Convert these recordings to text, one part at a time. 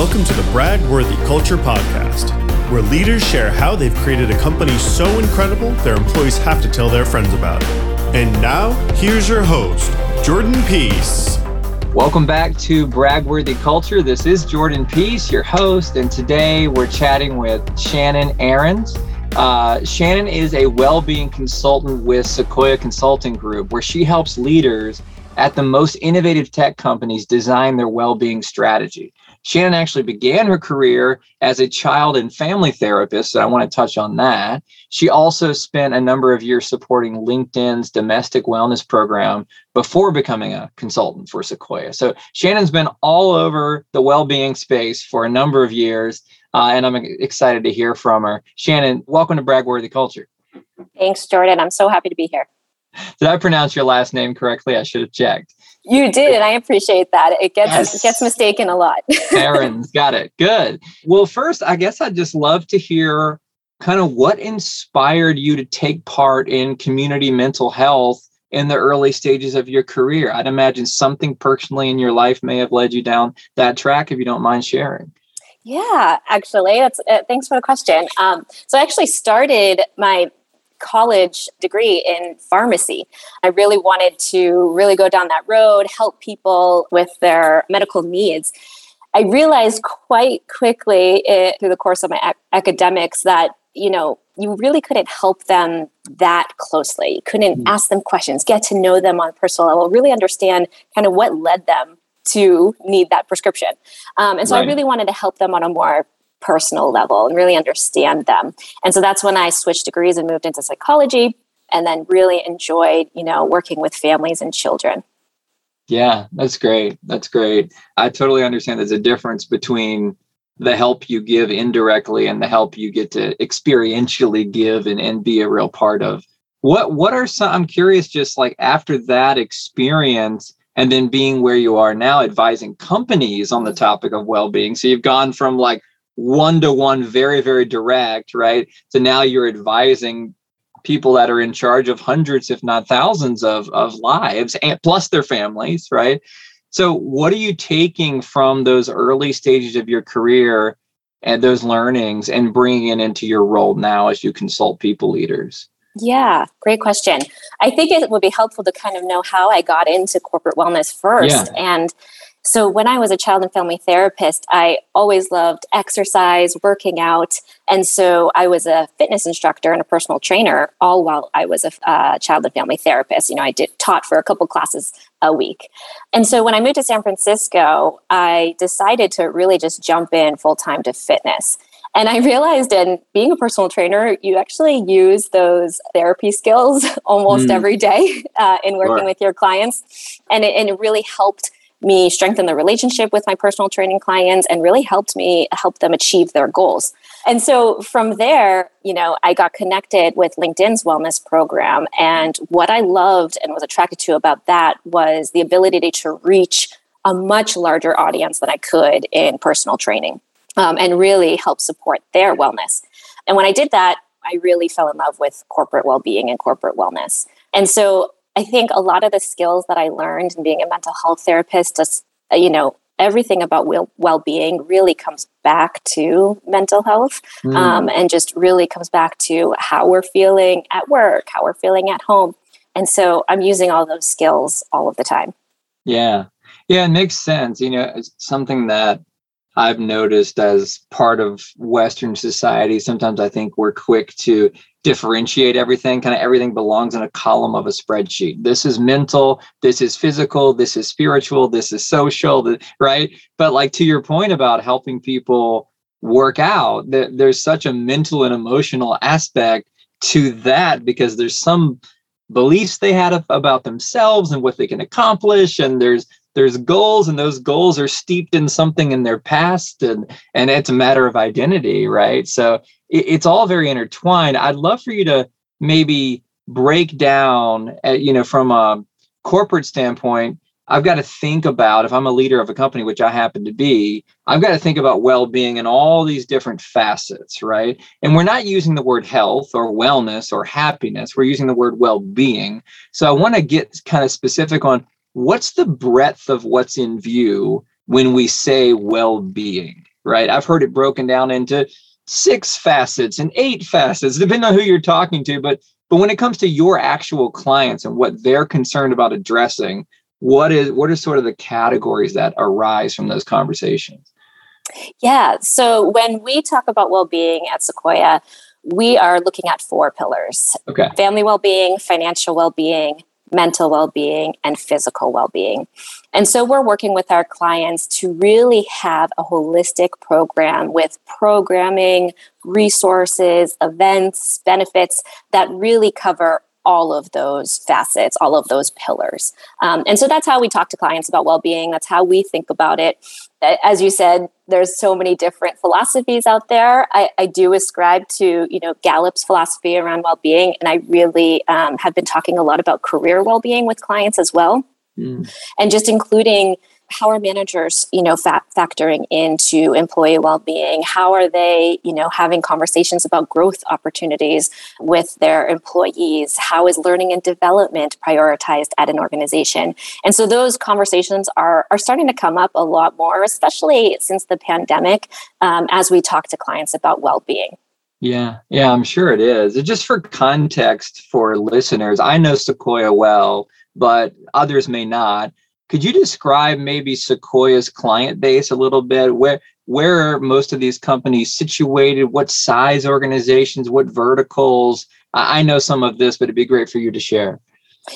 Welcome to the Brag Worthy Culture Podcast, where leaders share how they've created a company so incredible their employees have to tell their friends about it. And now, here's your host, Jordan Peace. Welcome back to Bragworthy Culture. This is Jordan Peace, your host, and today we're chatting with Shannon Arens. Uh, Shannon is a well-being consultant with Sequoia Consulting Group, where she helps leaders at the most innovative tech companies design their well-being strategy. Shannon actually began her career as a child and family therapist, and I want to touch on that. She also spent a number of years supporting LinkedIn's domestic wellness program before becoming a consultant for Sequoia. So Shannon's been all over the well-being space for a number of years, uh, and I'm excited to hear from her. Shannon, welcome to Bragworthy Culture. Thanks, Jordan. I'm so happy to be here. Did I pronounce your last name correctly? I should have checked. You did, and I appreciate that. It gets yes. it gets mistaken a lot. Arens got it. Good. Well, first, I guess I'd just love to hear kind of what inspired you to take part in community mental health in the early stages of your career. I'd imagine something personally in your life may have led you down that track. If you don't mind sharing. Yeah, actually, that's uh, thanks for the question. Um, so I actually started my college degree in pharmacy. I really wanted to really go down that road, help people with their medical needs. I realized quite quickly it, eh, through the course of my ac- academics that, you know, you really couldn't help them that closely. You couldn't mm-hmm. ask them questions, get to know them on a personal level, really understand kind of what led them to need that prescription. Um, and so right. I really wanted to help them on a more personal level and really understand them. And so that's when I switched degrees and moved into psychology and then really enjoyed, you know, working with families and children. Yeah, that's great. That's great. I totally understand there's a difference between the help you give indirectly and the help you get to experientially give and, and be a real part of. What what are some I'm curious just like after that experience and then being where you are now advising companies on the topic of well-being. So you've gone from like one to one, very, very direct, right? So now you're advising people that are in charge of hundreds, if not thousands, of, of lives and plus their families, right? So, what are you taking from those early stages of your career and those learnings and bringing it into your role now as you consult people leaders? Yeah, great question. I think it would be helpful to kind of know how I got into corporate wellness first. Yeah. And so, when I was a child and family therapist, I always loved exercise, working out. And so, I was a fitness instructor and a personal trainer all while I was a uh, child and family therapist. You know, I did taught for a couple classes a week. And so, when I moved to San Francisco, I decided to really just jump in full time to fitness. And I realized in being a personal trainer, you actually use those therapy skills almost mm. every day uh, in working sure. with your clients. And it, and it really helped me strengthen the relationship with my personal training clients and really helped me help them achieve their goals. And so from there, you know, I got connected with LinkedIn's wellness program. And what I loved and was attracted to about that was the ability to reach a much larger audience than I could in personal training um, and really help support their wellness. And when I did that, I really fell in love with corporate well being and corporate wellness. And so I think a lot of the skills that I learned in being a mental health therapist, just, uh, you know, everything about well being really comes back to mental health mm. um, and just really comes back to how we're feeling at work, how we're feeling at home. And so I'm using all those skills all of the time. Yeah. Yeah, it makes sense. You know, it's something that I've noticed as part of Western society. Sometimes I think we're quick to differentiate everything. Kind of everything belongs in a column of a spreadsheet. This is mental, this is physical, this is spiritual, this is social, right? But like to your point about helping people work out, there's such a mental and emotional aspect to that because there's some beliefs they had about themselves and what they can accomplish and there's there's goals and those goals are steeped in something in their past and and it's a matter of identity right? So it, it's all very intertwined. I'd love for you to maybe break down uh, you know from a corporate standpoint i've got to think about if i'm a leader of a company which i happen to be i've got to think about well-being in all these different facets right? And we're not using the word health or wellness or happiness we're using the word well-being. So i want to get kind of specific on what's the breadth of what's in view when we say well-being right? I've heard it broken down into six facets and eight facets, depending on who you're talking to. But but when it comes to your actual clients and what they're concerned about addressing, what is what are sort of the categories that arise from those conversations? Yeah. So when we talk about well-being at Sequoia, we are looking at four pillars. Okay. Family well-being, financial well-being, mental well being, and physical well being. And so we're working with our clients to really have a holistic program with programming, resources, events, benefits that really cover all of those facets, all of those pillars. Um, and so that's how we talk to clients about well being. That's how we think about it. As you said, there's so many different philosophies out there. I, I do ascribe to you know Gallup's philosophy around well being, and I really um, have been talking a lot about career well being with clients as well, mm. and just including how are managers you know fa- factoring into employee well-being? How are they you know having conversations about growth opportunities with their employees? How is learning and development prioritized at an organization? And so those conversations are are starting to come up a lot more especially since the pandemic um, as we talk to clients about well-being. Yeah, yeah, I'm sure it is. Just for context for listeners, I know Sequoia well, but others may not. Could you describe maybe Sequoia's client base a little bit? Where where are most of these companies situated? What size organizations? What verticals? I know some of this, but it'd be great for you to share.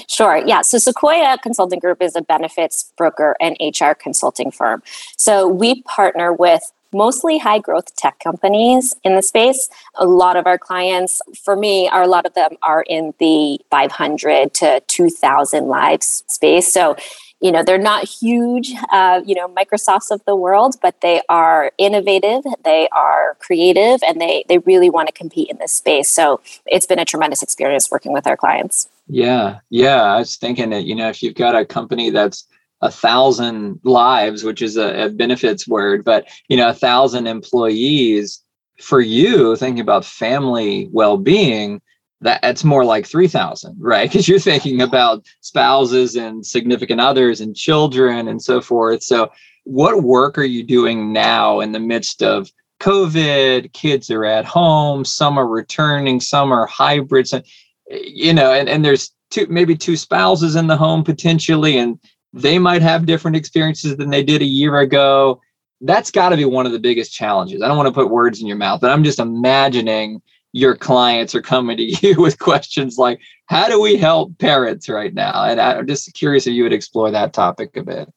Sure. Yeah. So Sequoia Consulting Group is a benefits broker and HR consulting firm. So we partner with mostly high growth tech companies in the space. A lot of our clients, for me, are a lot of them are in the 500 to 2000 lives space. So you know they're not huge uh, you know microsofts of the world but they are innovative they are creative and they they really want to compete in this space. So it's been a tremendous experience working with our clients. Yeah yeah i was thinking that you know if you've got a company that's a thousand lives which is a, a benefits word but you know a thousand employees for you thinking about family well-being that it's more like 3000 right? Because you're thinking about spouses and significant others and children and so forth. So what work are you doing now in the midst of covid? Kids are at home some are returning some are hybrids and you know and, and there's two maybe two spouses in the home potentially and they might have different experiences than they did a year ago. That's got to be one of the biggest challenges. I don't want to put words in your mouth but i'm just imagining your clients are coming to you with questions like, how do we help parents right now? And I'm just curious if you would explore that topic a bit.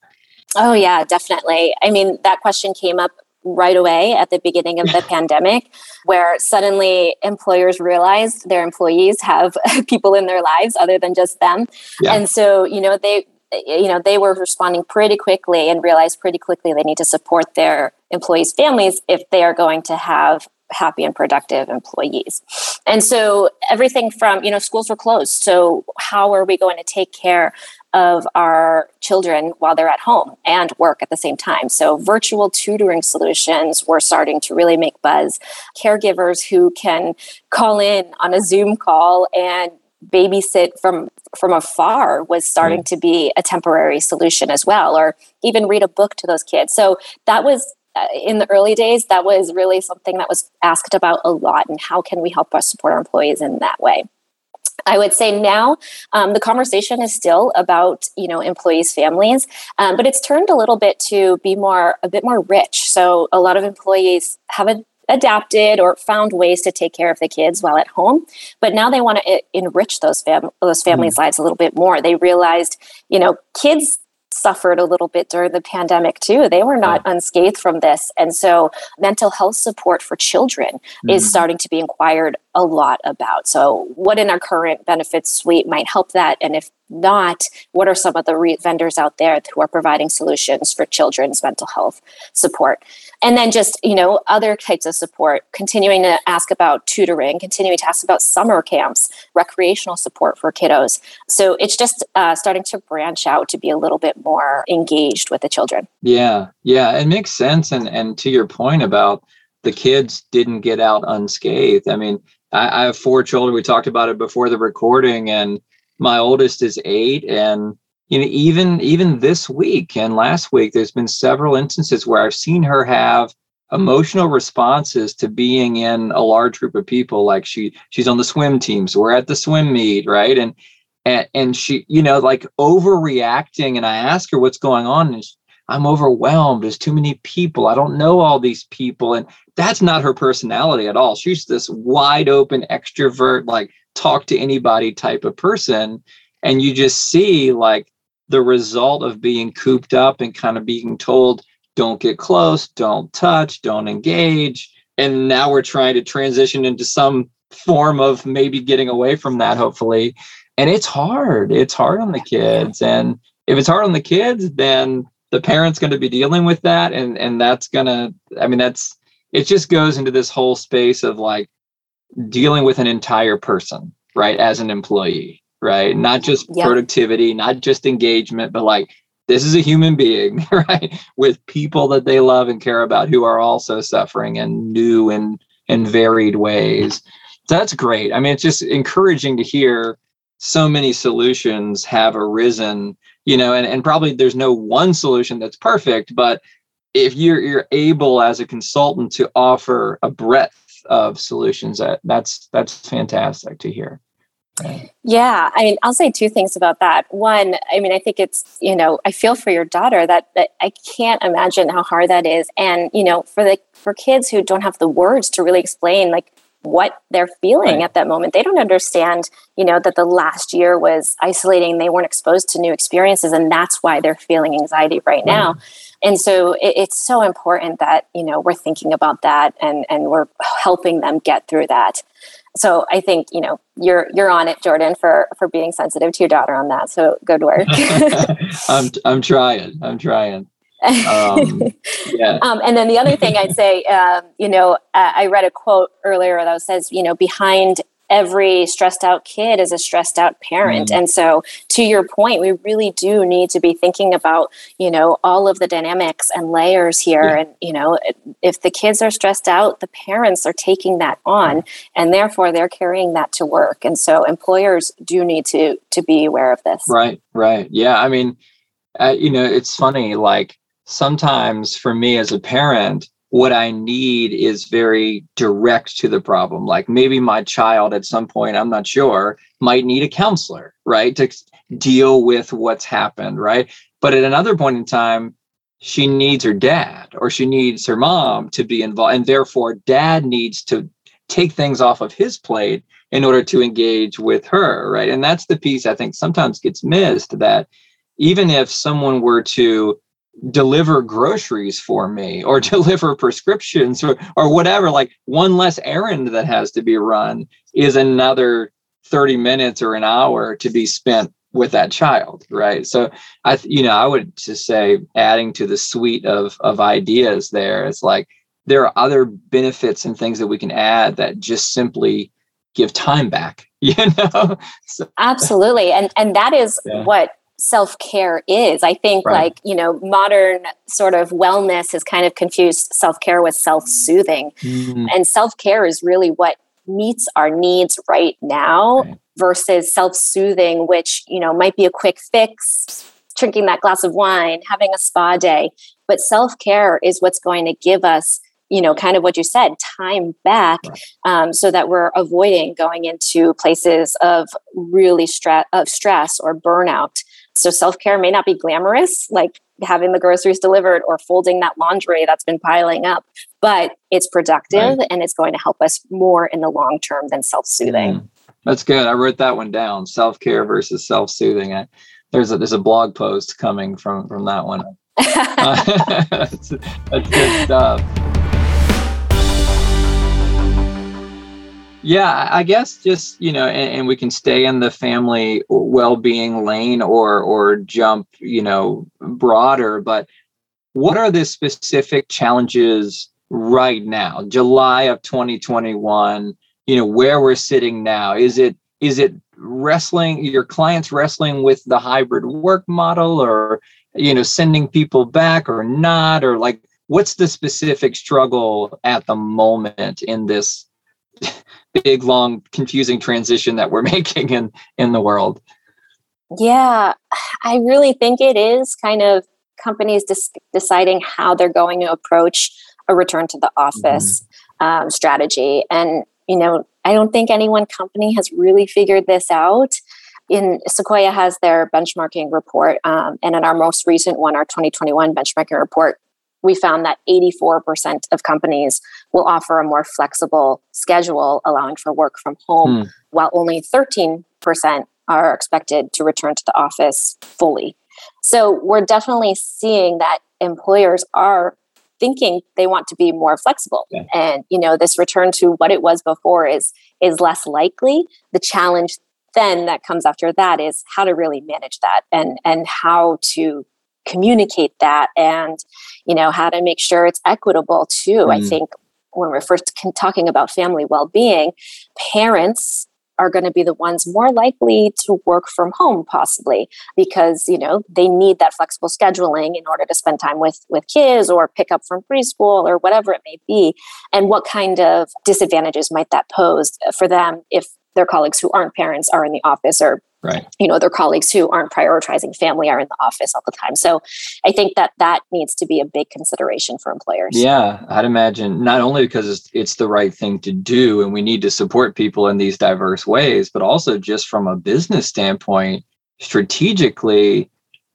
Oh, yeah, definitely. I mean, that question came up right away at the beginning of the pandemic, where suddenly employers realized their employees have people in their lives other than just them. Yeah. And so, you know, they, you know, they were responding pretty quickly and realized pretty quickly they need to support their employees' families if they are going to have happy and productive employees. And so everything from, you know, schools were closed. So how are we going to take care of our children while they're at home and work at the same time? So virtual tutoring solutions were starting to really make buzz. Caregivers who can call in on a Zoom call and babysit from from afar was starting mm. to be a temporary solution as well or even read a book to those kids so that was in the early days, that was really something that was asked about a lot. And how can we help us support our employees in that way? I would say now um, the conversation is still about you know employees' families, um, but it's turned a little bit to be more a bit more rich. So a lot of employees have a, adapted or found ways to take care of the kids while at home, but now they want to enrich those fam- those families' mm. lives a little bit more. They realized you know kids suffered a little bit during the pandemic too. They were not yeah. unscathed from this. And so mental health support for children mm-hmm. is starting to be inquired a lot about. So, what in our current benefits suite might help that? And if not, what are some of the re- vendors out there who are providing solutions for children's mental health support? And then just, you know, other types of support, continuing to ask about tutoring, continuing to ask about summer camps, recreational support for kiddos. So it's just uh, starting to branch out to be a little bit more engaged with the children. Yeah, yeah, it makes sense. And and to your point about the kids didn't get out unscathed. I mean, I, I have four children. We talked about it before the recording, and my oldest is eight, and you know even even this week and last week there's been several instances where i've seen her have emotional responses to being in a large group of people like she she's on the swim team so we're at the swim meet right? And and, and she you know like overreacting and i ask her what's going on and she, i'm overwhelmed there's too many people i don't know all these people and that's not her personality at all she's this wide open extrovert like talk to anybody type of person and you just see like the result of being cooped up and kind of being told don't get close, don't touch, don't engage. And now we're trying to transition into some form of maybe getting away from that, hopefully. And it's hard. It's hard on the kids. And if it's hard on the kids, then the parent's going to be dealing with that. And and that's gonna, I mean, that's it just goes into this whole space of like dealing with an entire person, right? As an employee, right? Not just productivity, not just engagement, but like this is a human being, right? With people that they love and care about who are also suffering in new and and varied ways. So that's great. I mean, it's just encouraging to hear so many solutions have arisen, you know, and, and probably there's no one solution that's perfect, but if you're you're able as a consultant to offer a breadth of solutions, that that's that's fantastic to hear. Yeah, I mean, I'll say two things about that. One, I mean, I think it's, you know, I feel for your daughter that, that I can't imagine how hard that is. And, you know, for the for kids who don't have the words to really explain like what they're feeling right. at that moment. They don't understand, you know, that the last year was isolating, they weren't exposed to new experiences and that's why they're feeling anxiety right, right. now. And so it, it's so important that, you know, we're thinking about that and and we're helping them get through that so I think you know you're you're on it, Jordan, for for being sensitive to your daughter on that. So good work. I'm I'm trying. I'm trying. Um, yeah. Um, and then the other thing I'd say, um, you know, I read a quote earlier that says, you know, behind every stressed out kid is a stressed out parent. Mm and so to your point we really do need to be thinking about you know all of the dynamics and layers here. Yeah. and you know if the kids are stressed out the parents are taking that on and therefore they're carrying that to work. And so employers do need to to be aware of this. Right right. Yeah i mean uh, you know it's funny like sometimes for me as a parent what I need is very direct to the problem. Like maybe my child at some point, I'm not sure, might need a counselor, right? To deal with what's happened, right? But at another point in time, she needs her dad or she needs her mom to be involved. And therefore, dad needs to take things off of his plate in order to engage with her, right? And that's the piece I think sometimes gets missed that even if someone were to deliver groceries for me or deliver prescriptions or, or whatever. Like one less errand that has to be run is another 30 minutes or an hour to be spent with that child right? So i you know i would just say adding to the suite of of ideas there it's like there are other benefits and things that we can add that just simply give time back you know? So, absolutely. And and that is yeah. what self care is. I think, right. like, you know, modern sort of wellness has kind of confused self care with self soothing. Mm-hmm. And self care is really what meets our needs right now right. versus self soothing, which, you know, might be a quick fix, drinking that glass of wine, having a spa day. But self care is what's going to give us you know kind of what you said time back um, so that we're avoiding going into places of really stress of stress or burnout so self care may not be glamorous, like having the groceries delivered or folding that laundry that's been piling up, but it's productive right. and it's going to help us more in the long term than self soothing. Mm. That's good. I wrote that one down. Self care versus self soothing. There's a there's a blog post coming from from that one. uh, that's, that's good stuff. Yeah, I guess just you know, and, and, we can stay in the family well-being lane or or jump, you know, broader. But what are the specific challenges right now, July of 2021? You know, where we're sitting now. Is it is it wrestling your clients wrestling with the hybrid work model, or you know, sending people back or not, or like what's the specific struggle at the moment in this big long confusing transition that we're making in in the world yeah i really think it is kind of companies dis- deciding how they're going to approach a return to the office mm-hmm. um, strategy. And, you know, I don't think any one company has really figured this out. In Sequoia has their benchmarking report, um, and in our most recent one, our 2021 benchmarking report, we found that 84% of companies will offer a more flexible schedule, allowing for work from home, hmm. while only 13% are expected to return to the office fully. So we're definitely seeing that employers are thinking they want to be more flexible yeah. and you know this return to what it was before is is less likely the challenge then that comes after that is how to really manage that and and how to communicate that and you know how to make sure it's equitable too mm. i think when we're first talking about family well-being parents are going to be the ones more likely to work from home possibly because you know they need that flexible scheduling in order to spend time with with kids or pick up from preschool or whatever it may be and what kind of disadvantages might that pose for them if their colleagues who aren't parents are in the office or right. you know their colleagues who aren't prioritizing family are in the office all the time. So i think that that needs to be a big consideration for employers. Yeah i'd imagine not only because it's, it's the right thing to do and we need to support people in these diverse ways but also just from a business standpoint strategically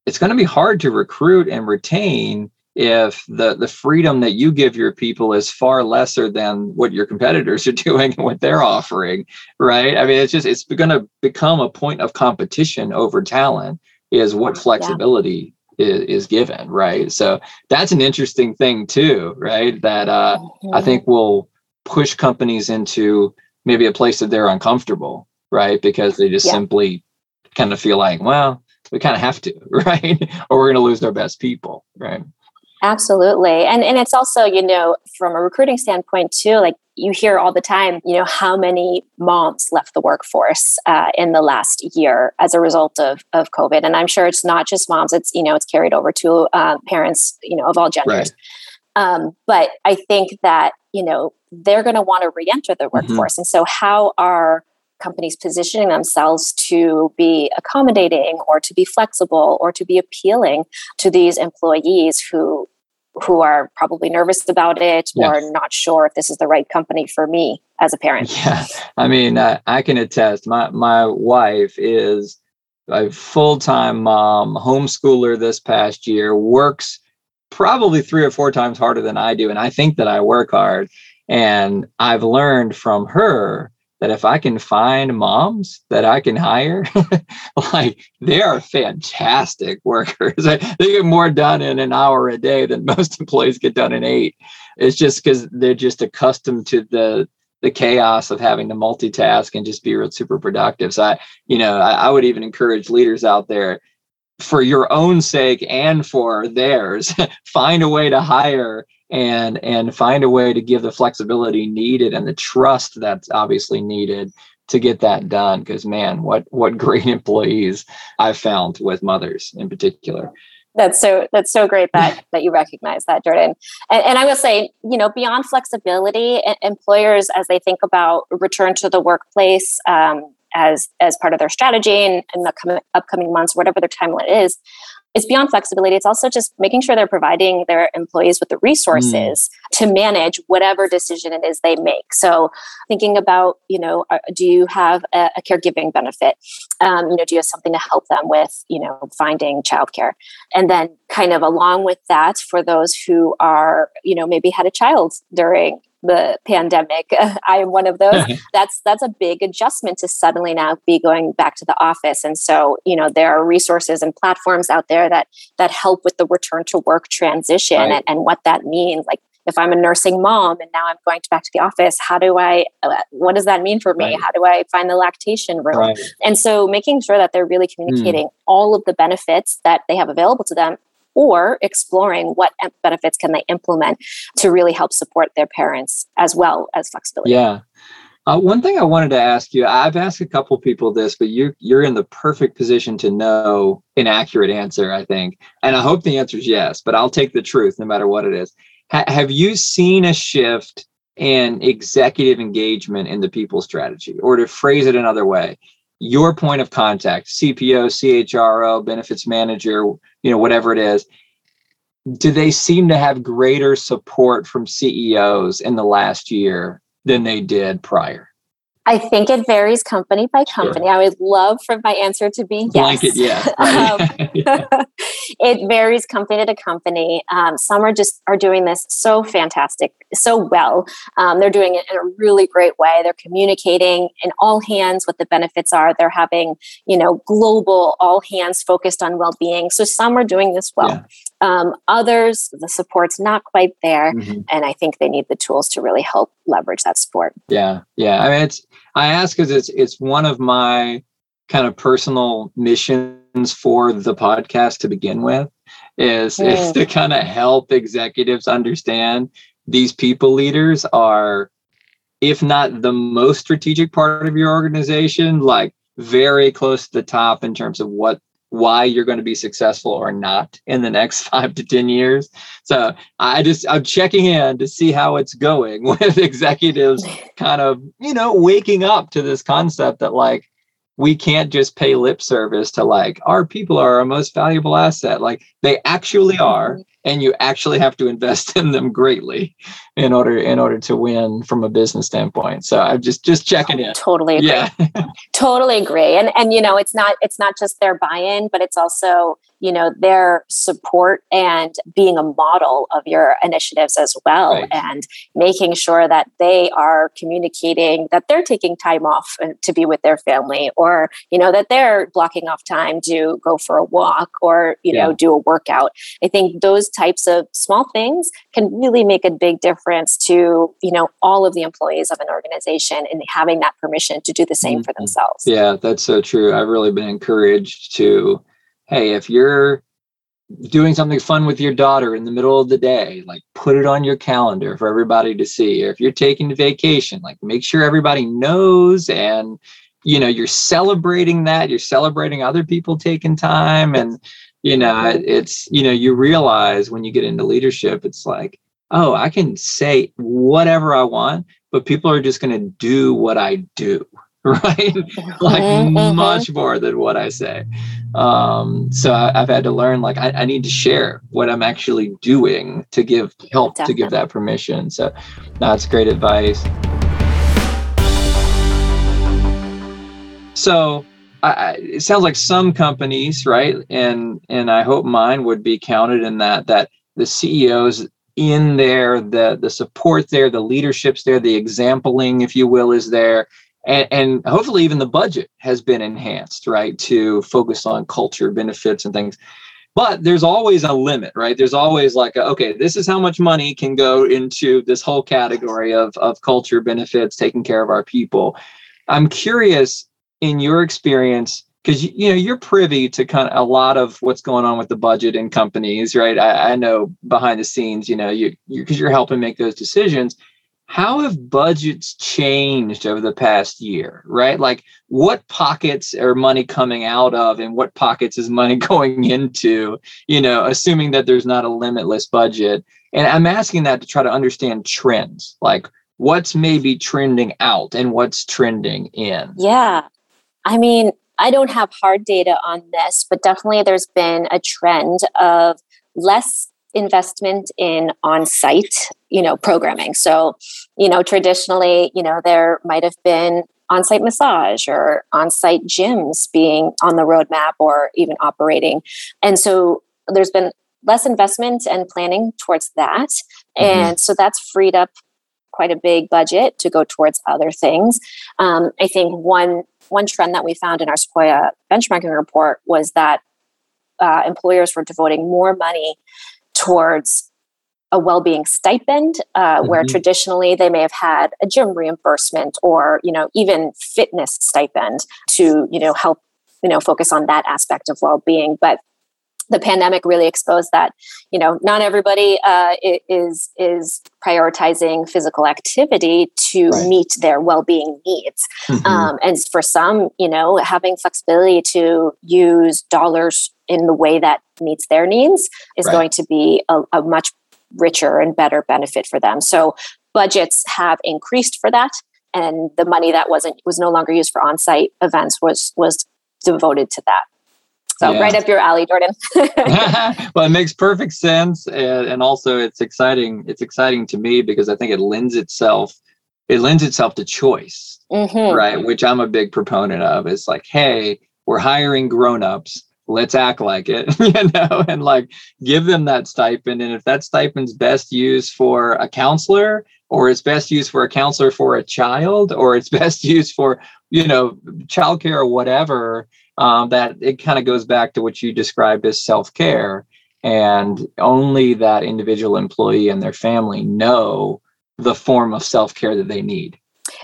it's going to be hard to recruit and retain if the the freedom that you give your people is far lesser than what your competitors are doing and what they're offering right i mean it's just it's going to become a point of competition over talent is what flexibility yeah. is, is given right so that's an interesting thing too right that uh, mm-hmm. i think will push companies into maybe a place that they're uncomfortable right because they just yeah. simply kind of feel like well we kind of have to right or we're going to lose our best people right Absolutely. And and it's also, you know, from a recruiting standpoint too, like you hear all the time, you know, how many moms left the workforce uh, in the last year as a result of of COVID. And I'm sure it's not just moms; it's you know, it's carried over to uh, parents, you know, of all genders. Right. Um, but I think that you know they're going to want to re-enter the mm-hmm. workforce, mm-hmm. and so how are companies positioning themselves to be accommodating or to be flexible or to be appealing to these employees who who are probably nervous about it yes. or not sure if this is the right company for me as a parent. Yeah, I mean, I, I can attest. My my wife is a full time mom, homeschooler this past year, works probably three or four times harder than I do, and I think that I work hard. And I've learned from her that if I can find moms that I can hire, like they are fantastic workers. they get more done in an hour a day than most employees get done in eight. It's just because they're just accustomed to the the chaos of having to multitask and just be real super productive. So I, you know, I, I would even encourage leaders out there for your own sake and for theirs, find a way to hire and and find a way to give the flexibility needed and the trust that's obviously needed to get that done. Because man what what great employees i've found with mothers in particular. That's so that's so great that that you recognize that jordan. And, and i will say you know beyond flexibility employers as they think about return to the workplace um, as as part of their strategy and in the upcoming months whatever their timeline is it's beyond flexibility. It's also just making sure they're providing their employees with the resources mm. to manage whatever decision it is they make. So, thinking about, you know, uh, do you have a, a caregiving benefit? Um, you know, do you have something to help them with, you know, finding childcare? And then, kind of along with that, for those who are, you know, maybe had a child during the pandemic. I am one of those. that's that's a big adjustment to suddenly now be going back to the office. And so, you know, there are resources and platforms out there that that help with the return to work transition right. and, and what that means. Like if I'm a nursing mom and now I'm going back to the office, how do I, uh, what does that mean for me? Right. How do I find the lactation room? Right. And so making sure that they're really hmm. communicating mm. all of the benefits that they have available to them or exploring what benefits can they implement to really help support their parents as well as flexibility. Yeah. Uh, one thing I wanted to ask you, I've asked a couple people this, but you're you're in the perfect position to know an accurate answer, I think, and I hope the answer is yes. But I'll take the truth, no matter what it is. Ha- have you seen a shift in executive engagement in the people strategy, or to phrase it another way, your point of contact, CPO, CHRO, benefits manager, you know, whatever it is, do they seem to have greater support from CEOs in the last year than they did prior? I think it varies company by company. Sure. I would love for my answer to be yes. Blanket, yeah. um, it varies company to company. Um, some are just are doing this so fantastic, so well. Um, they're doing it in a really great way. They're communicating in all hands what the benefits are. They're having you know global all hands focused on well being. So some are doing this well. Yeah. Um, others, the support's not quite there, mm-hmm. and I think they need the tools to really help leverage that support. Yeah, yeah. I mean, it's I ask because it's it's one of my kind of personal missions for the podcast to begin with is mm. is to kind of help executives understand these people leaders are if not the most strategic part of your organization like very close to the top in terms of what why you're going to be successful or not in the next five to 10 years. So I just, I'm checking in to see how it's going with executives kind of, you know, waking up to this concept that like, we can't just pay lip service to like our people are our most valuable asset. Like they actually are and you actually have to invest in them greatly in order in order to win from a business standpoint so i'm just just checking in totally agree. yeah totally agree and and you know it's not it's not just their buy-in but it's also you know their support and being a model of your initiatives as well right. and making sure that they are communicating that they're taking time off uh, to be with their family or you know that they're blocking off time to go for a walk or you yeah. know do a workout i think those types of small things can really make a big difference to you know all of the employees of an organization and having that permission to do the same mm-hmm. for themselves. Yeah that's so true. I've really been encouraged to hey if you're doing something fun with your daughter in the middle of the day like put it on your calendar for everybody to see. Or if you're taking a vacation like make sure everybody knows and you know you're celebrating that. You're celebrating other people taking time and you know it's you know you realize when you get into leadership it's like oh i can say whatever i want but people are just going to do what i do right? Like mm-hmm, mm-hmm. much more than what i say. Um so I, have had to learn like I, I, need to share what i'm actually doing to give help Definitely. to give that permission. So that's great advice. So I, it sounds like some companies, right, and and I hope mine would be counted in that that the CEOs in there, the the support there, the leadership's there, the exampling, if you will, is there, and, and hopefully even the budget has been enhanced, right, to focus on culture, benefits, and things. But there's always a limit, right? There's always like, a, okay, this is how much money can go into this whole category of of culture, benefits, taking care of our people. I'm curious in your experience because you know you're privy to kind of a lot of what's going on with the budget in companies right? I, I know behind the scenes you know you because you, you're helping make those decisions. How have budgets changed over the past year right? Like what pockets are money coming out of and what pockets is money going into you know assuming that there's not a limitless budget? And i'm asking that to try to understand trends like what's maybe trending out and what's trending in? Yeah I mean, I don't have hard data on this, but definitely there's been a trend of less investment in on-site, you know, programming. So, you know, traditionally, you know, there might have been on-site massage or on-site gyms being on the roadmap or even operating. And so there's been less investment and planning towards that. Mm-hmm. And so that's freed up quite a big budget to go towards other things. Um, I think one one trend that we found in our Sequoia benchmarking report was that uh, employers were devoting more money towards a well-being stipend uh, mm-hmm. where traditionally they may have had a gym reimbursement or you know even fitness stipend to you know help you know focus on that aspect of well-being but the pandemic really exposed that you know not everybody uh, is is prioritizing physical activity to right. meet their well-being needs mm-hmm. um, and for some you know having flexibility to use dollars in the way that meets their needs is right. going to be a, a much richer and better benefit for them so budgets have increased for that and the money that wasn't was no longer used for on-site events was was devoted to that So yeah. right up your alley, Jordan. well, it makes perfect sense, and, and also it's exciting. It's exciting to me because I think it lends itself. It lends itself to choice, mm-hmm. right? Which I'm a big proponent of. It's like, hey, we're hiring grown-ups let's act like it you know and like give them that stipend and if that stipend's best used for a counselor or it's best used for a counselor for a child or it's best used for you know childcare or whatever um, that it kind of goes back to what you described as self-care and only that individual employee and their family know the form of self-care that they need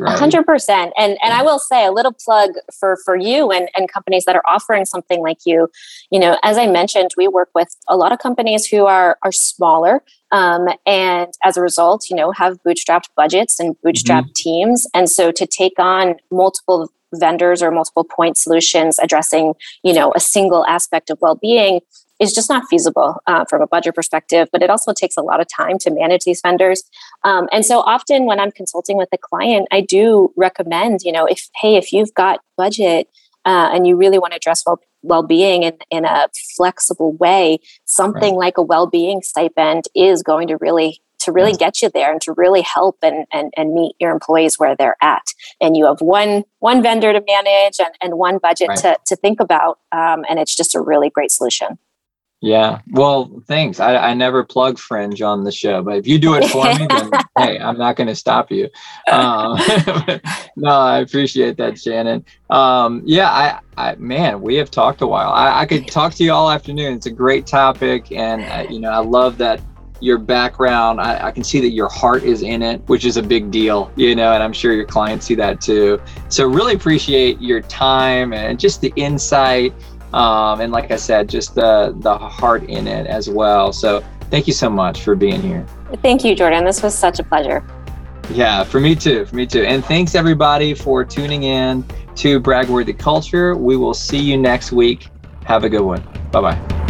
hundred percent. And and I will say a little plug for for you and, and companies that are offering something like you. You know, as I mentioned, we work with a lot of companies who are are smaller um, and as a result, you know, have bootstrapped budgets and bootstrapped mm-hmm. teams. And so to take on multiple vendors or multiple point solutions addressing you know a single aspect of well-being is just not feasible uh, from a budget perspective but it also takes a lot of time to manage these vendors um, and so often when i'm consulting with a client i do recommend you know if hey if you've got budget uh, and you really want to address well well-being in, in a flexible way something right. like a well-being stipend is going to really to really get you there and to really help and, and, and meet your employees where they're at. And you have one one vendor to manage and, and one budget right. to, to think about. Um, and it's just a really great solution. Yeah. Well, thanks. I, I never plug Fringe on the show, but if you do it for me, then hey, I'm not going to stop you. Um, no, I appreciate that, Shannon. Um, yeah, I, I, man, we have talked a while. I, I could talk to you all afternoon. It's a great topic, and uh, you know, I love that your background. I, I, can see that your heart is in it, which is a big deal, you know, and I'm sure your clients see that too. So really appreciate your time and just the insight. Um, and like I said, just the the heart in it as well. So thank you so much for being here. Thank you, Jordan. This was such a pleasure. Yeah, for me too. For me too. And thanks everybody for tuning in to Bragworthy Culture. We will see you next week. Have a good one. Bye bye.